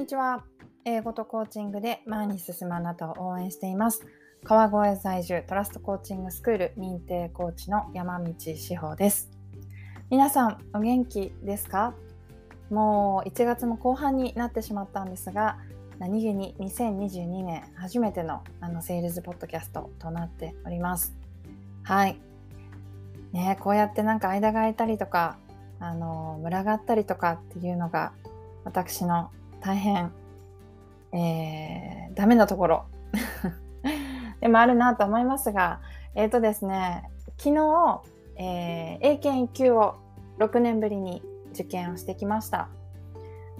にちは。英語とコーチングで前に進むあなたを応援しています。川越在住トラストコーチングスクール認定コーチの山道志保です。皆さんお元気ですか？もう1月も後半になってしまったんですが、何気に2022年初めてのあのセールスポッドキャストとなっております。はい。ねこうやってなんか間が空いたりとか、あの、群がったりとかっていうのが私の大変、えー、ダメなところ でもあるなと思いますが、えっ、ー、とですね、昨日、えー、英検1級を6年ぶりに受験をしてきました。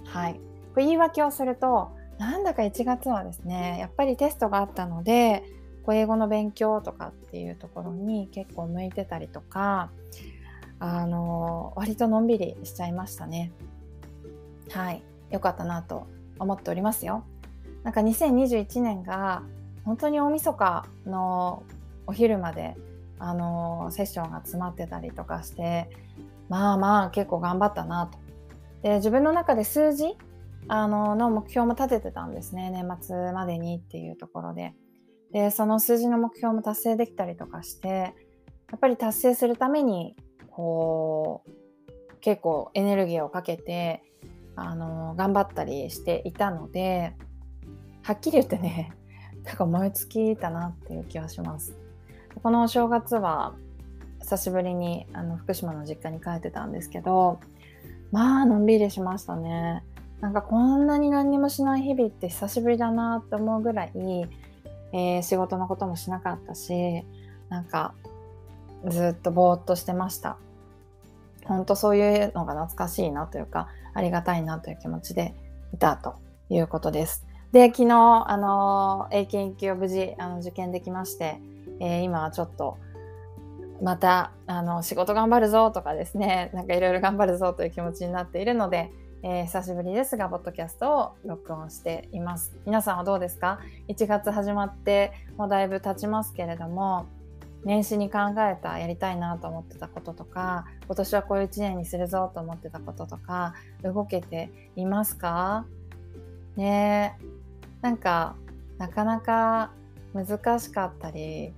はい。言い訳をすると、なんだか1月はですね、やっぱりテストがあったので、こう英語の勉強とかっていうところに結構向いてたりとか、あの、割とのんびりしちゃいましたね。はい。良かったなと思っておりますよ。なんか2021年が本当に大晦日のお昼まであのセッションが詰まってたりとかしてまあまあ結構頑張ったなと。で自分の中で数字あのの目標も立ててたんですね年末までにっていうところで。でその数字の目標も達成できたりとかしてやっぱり達成するためにこう結構エネルギーをかけてあの頑張ったりしていたのではっきり言ってね なんか燃え尽きたなっていう気はします。このお正月は久しぶりにあの福島の実家に帰ってたんですけどまあのんびりしましたね。なんかこんなに何にもしない日々って久しぶりだなって思うぐらい、えー、仕事のこともしなかったしなんかずっとぼーっとしてました。本当そういうのが懐かしいなというかありがたいなという気持ちでいたということです。で、昨日、あの、英検1級を無事、あの、受験できまして、えー、今はちょっと、また、あの、仕事頑張るぞとかですね、なんかいろいろ頑張るぞという気持ちになっているので、えー、久しぶりですが、ポッドキャストを録音しています。皆さんはどうですか ?1 月始まってもうだいぶ経ちますけれども、年始に考えたやりたいなと思ってたこととか今年はこういう1年にするぞと思ってたこととか動けていますか？ねなんかなかなか難しかったり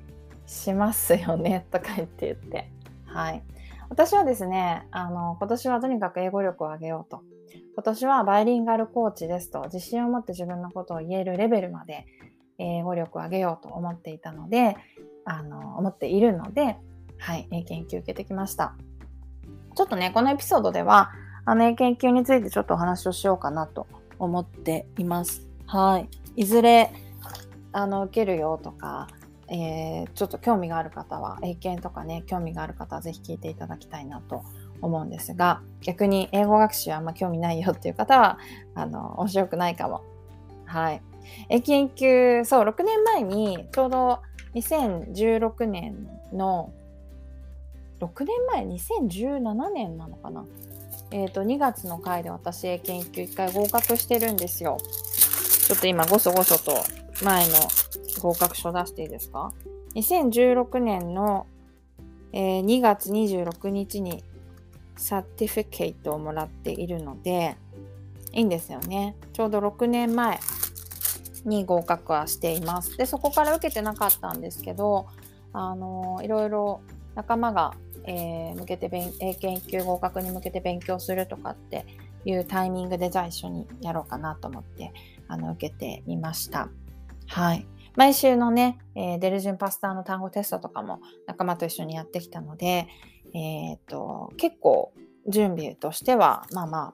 しますよね とか言って言って。はい。私はですねあの今年はとにかく英語力を上げようと。今年はバイリンガルコーチですと自信を持って自分のことを言えるレベルまで英語力を上げようと思っていたのであの、思っているので、はい、英検1級受けてきました。ちょっとね、このエピソードでは、あの、英検1級についてちょっとお話をしようかなと思っています。はい。いずれ、あの、受けるよとか、えー、ちょっと興味がある方は、英検とかね、興味がある方はぜひ聞いていただきたいなと思うんですが、逆に英語学習あんま興味ないよっていう方は、あの、面白くないかも。はい。英検1級、そう、6年前にちょうど2016年の6年前？2017年なのかな？えっ、ー、と2月の回で私英検1回合格してるんですよ。ちょっと今ごそごそと前の合格書出していいですか？2016年の、えー、2月26日にサティフィケイトをもらっているのでいいんですよね。ちょうど6年前。に合格はしています。で、そこから受けてなかったんですけど、あのいろいろ仲間が、えー、向けて勉英検1級合格に向けて勉強するとかっていうタイミングでじゃあ一緒にやろうかなと思ってあの受けてみました。はい。毎週のね、えー、デルジュンパスターの単語テストとかも仲間と一緒にやってきたので、えっ、と、結構準備としては、まあまあ、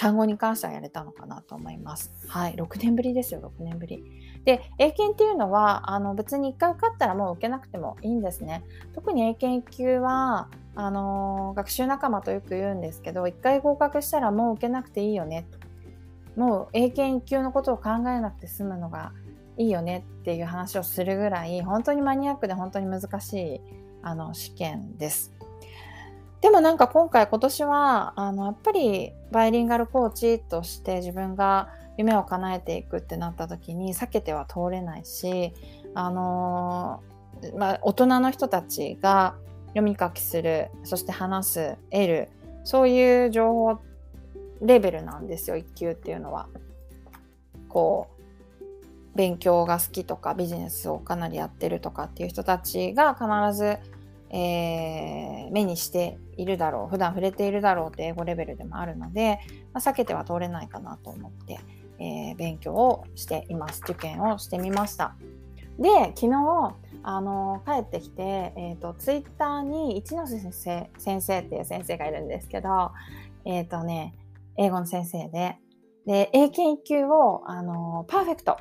単語に関してはやれたのかなと思います。はい、6年ぶりですよ、6年ぶり。で、英検っていうのは、あの別に1回受かったらもう受けなくてもいいんですね。特に英検1級は、あの、学習仲間とよく言うんですけど、1回合格したらもう受けなくていいよね。もう英検1級のことを考えなくて済むのがいいよねっていう話をするぐらい、本当にマニアックで本当に難しいあの試験です。でもなんか今回今年はあのやっぱりバイリンガルコーチとして自分が夢を叶えていくってなった時に避けては通れないし、あのー、まあ、大人の人たちが読み書きするそして話す得るそういう情報レベルなんですよ1級っていうのは。こう勉強が好きとかビジネスをかなりやってるとかっていう人たちが必ず、えー、目にしているだろう普段触れているだろうって英語レベルでもあるので、まあ、避けては通れないかなと思って、えー、勉強をしています。受験をしてみました。で昨日あの帰ってきて、えーと、ツイッターに一ノ瀬先生先生っていう先生がいるんですけどえっ、ー、とね英語の先生でで英検1級をあのパーフェクト。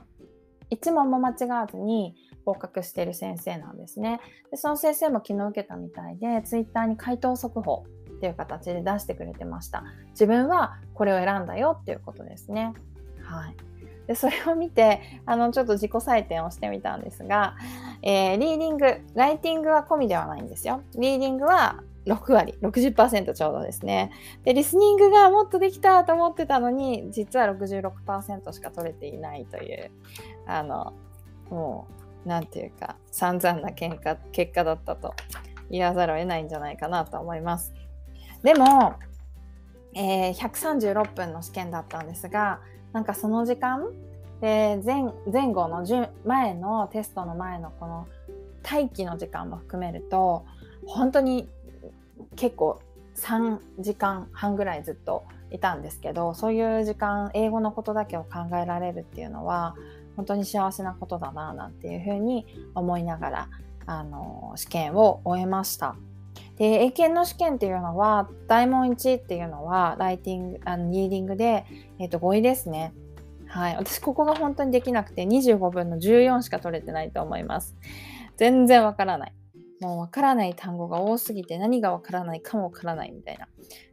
1問も間違わずに合格している先生なんですね。でその先生も昨日受けたみたいでツイッターに回答速報っていう形で出してくれてました。自分はこれを選んだよっていうことですね。はい。でそれを見てあのちょっと自己採点をしてみたんですが、えー、リーディングライティングは込みではないんですよ。リーディングは6割60%ちょうどですね。でリスニングがもっとできたと思ってたのに実は66%しか取れていないというあのもう何て言うか散々な結果結果だったと言わざるを得ないんじゃないかなと思います。でも、えー、136分の試験だったんですがなんかその時間で前前後の前のテストの前のこの待機の時間も含めると本当に結構3時間半ぐらいずっといたんですけどそういう時間英語のことだけを考えられるっていうのは本当に幸せなことだななんていうふうに思いながらあの試験を終えました。で英検の試験っていうのは大問1っていうのはライティングあのリーディングで、えー、と5位ですね。はい、私ここが本当にできなくて25分の14しか取れてないと思います。全然わからない。もうわからない単語が多すぎて何がわからないかもわからないみたいな。で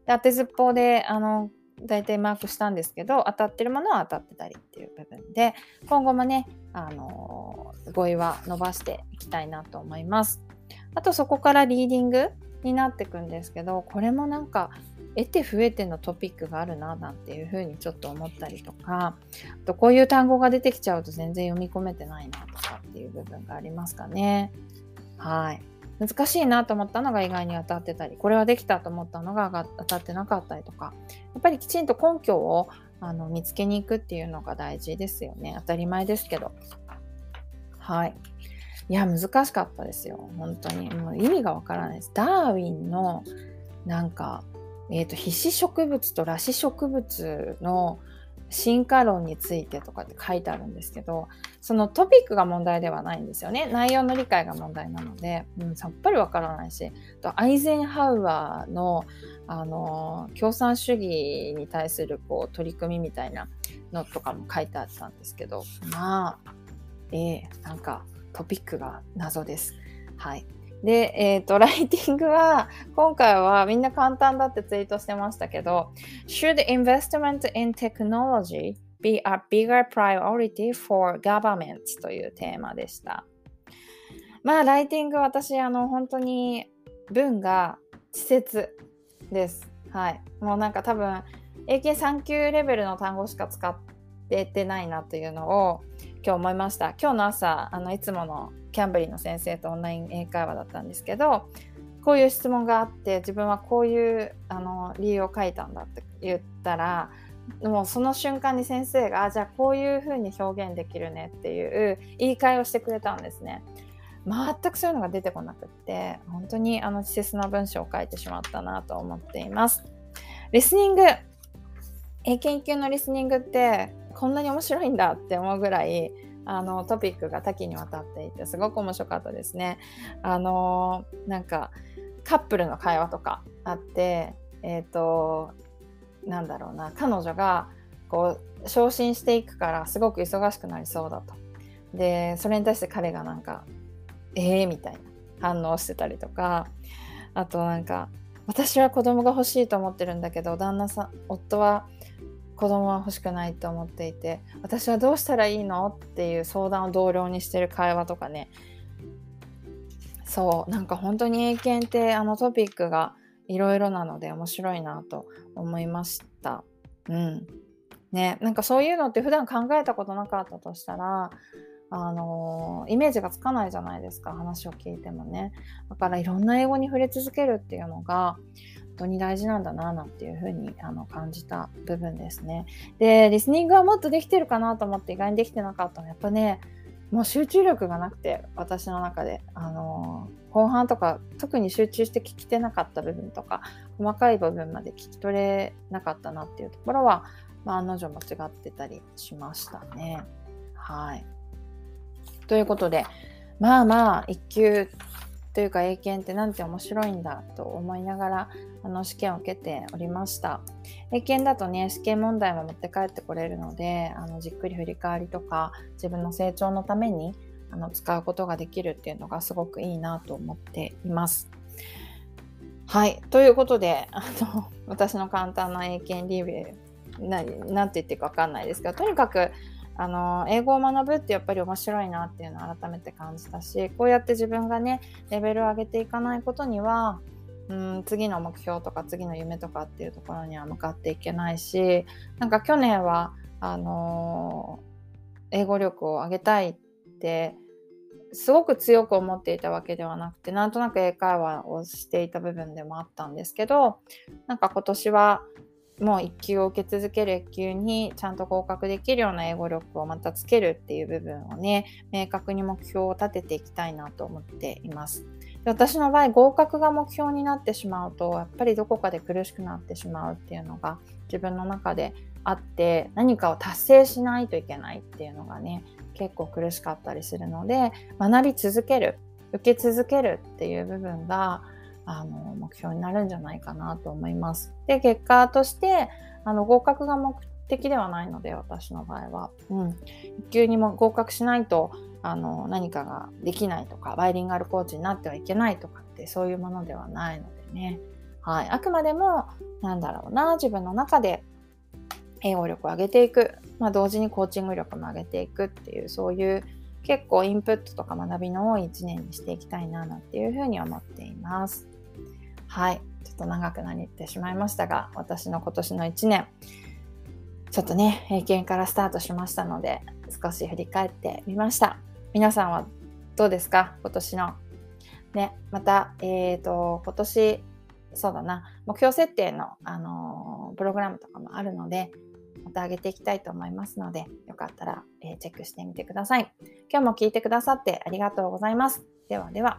当てずっぽうであの大体マークしたんですけど当たってるものは当たってたりっていう部分で今後もね、あの語彙は伸ばしていきたいなと思います。あとそこからリーディングになっていくんですけどこれもなんか得て増えてのトピックがあるななんていうふうにちょっと思ったりとかあとこういう単語が出てきちゃうと全然読み込めてないなとかっていう部分がありますかね。はい難しいなと思ったのが意外に当たってたりこれはできたと思ったのが当たってなかったりとか。やっぱりきちんと根拠をあの見つけに行くっていうのが大事ですよね。当たり前ですけど。はい。いや難しかったですよ。本当に。もう意味がわからないです。ダーウィンのなんかえーと、皮脂植物と裸子植物の進化論についてとかって書いてあるんですけどそのトピックが問題ではないんですよね内容の理解が問題なので、うん、さっぱりわからないしとアイゼンハウアーのあの共産主義に対するこう取り組みみたいなのとかも書いてあったんですけどまあえー、なんかトピックが謎です。はい。で、えっ、ー、と、ライティングは、今回はみんな簡単だってツイートしてましたけど、Should investment in technology be a bigger priority for government? というテーマでした。まあ、ライティング私、あの、本当に文が稚拙です。はい。もうなんか多分、英検3級レベルの単語しか使っててないなというのを今日思いました。今日の朝、あの、いつものキャンブリーの先生とオンライン英会話だったんですけどこういう質問があって自分はこういうあの理由を書いたんだって言ったらもうその瞬間に先生がじゃあこういうふうに表現できるねっていう言い換えをしてくれたんですね。全くそういうのが出てこなくって本当にあの稚拙な文章を書いてしまったなと思っています。リスニング英検1級のリスニングってこんなに面白いんだって思うぐらいあのトピックが多岐にわたっていてすごく面白かったですね。あのなんかカップルの会話とかあってえっ、ー、となんだろうな彼女がこう昇進していくからすごく忙しくなりそうだと。でそれに対して彼がなんか「ええー、みたいな反応してたりとかあとなんか私は子供が欲しいと思ってるんだけど旦那さん夫は子供は欲しくないと思っていて私はどうしたらいいの？っていう相談を同僚にしてる会話とかね。そうなんか本当に英検ってあのトピックがいろいろなので面白いなと思いました。うん。ねなんかそういうのって普段考えたことなかったとしたらあのイメージがつかないじゃないですか話を聞いてもねだからいろんな英語に触れ続けるっていうのが本当に大事なんだななんていうふうにあの感じた部分ですねでリスニングはもっとできてるかなと思って意外にできてなかったのやっぱねもう集中力がなくて私の中であの後半とか特に集中して聞きてなかった部分とか細かい部分まで聞き取れなかったなっていうところは、まあ、案の定間違ってたりしましたね。はい。ということで、まあまあ、一級というか英検ってなんて面白いんだと思いながらあの試験を受けておりました。英検だとね、試験問題も持って帰ってこれるので、あのじっくり振り返りとか自分の成長のためにあの使うことができるっていうのがすごくいいなと思っています。はい。ということで、あの、私の簡単な英検リビュー、ななんて言っていいかわかんないですけど、とにかく、あの英語を学ぶってやっぱり面白いなっていうのを改めて感じたしこうやって自分がねレベルを上げていかないことにはうん次の目標とか次の夢とかっていうところには向かっていけないしなんか去年はあの英語力を上げたいってすごく強く思っていたわけではなくてなんとなく英会話をしていた部分でもあったんですけどなんか今年はもう1級を受け続ける1級にちゃんと合格できるような英語力をまたつけるっていう部分をね、明確に目標を立てていきたいなと思っています。で私の場合、合格が目標になってしまうと、やっぱりどこかで苦しくなってしまうっていうのが自分の中であって、何かを達成しないといけないっていうのがね、結構苦しかったりするので、学び続ける、受け続けるっていう部分が、あの目標になるんじゃないかなと思います。で結果としてあの合格が目的ではないので私の場合は、うん、一級にも合格しないとあの何かができないとかバイリンガルコーチになってはいけないとかってそういうものではないのでね、はい、あくまでもなんだろうな自分の中で英語力を上げていく、まあ、同時にコーチング力も上げていくっていうそういう結構インプットとか学びの多い1年にしていきたいななんていうふうに思っています。はい。ちょっと長くなってしまいましたが、私の今年の1年、ちょっとね、英検からスタートしましたので、少し振り返ってみました。皆さんはどうですか？今年の。ね、また、えっ、ー、と、今年、そうだな、目標設定の、あのー、プログラムとかもあるので、また上げていきたいと思いますので、よかったら、えー、チェックしてみてください。今日も聞いてくださってありがとうございます。ではでは。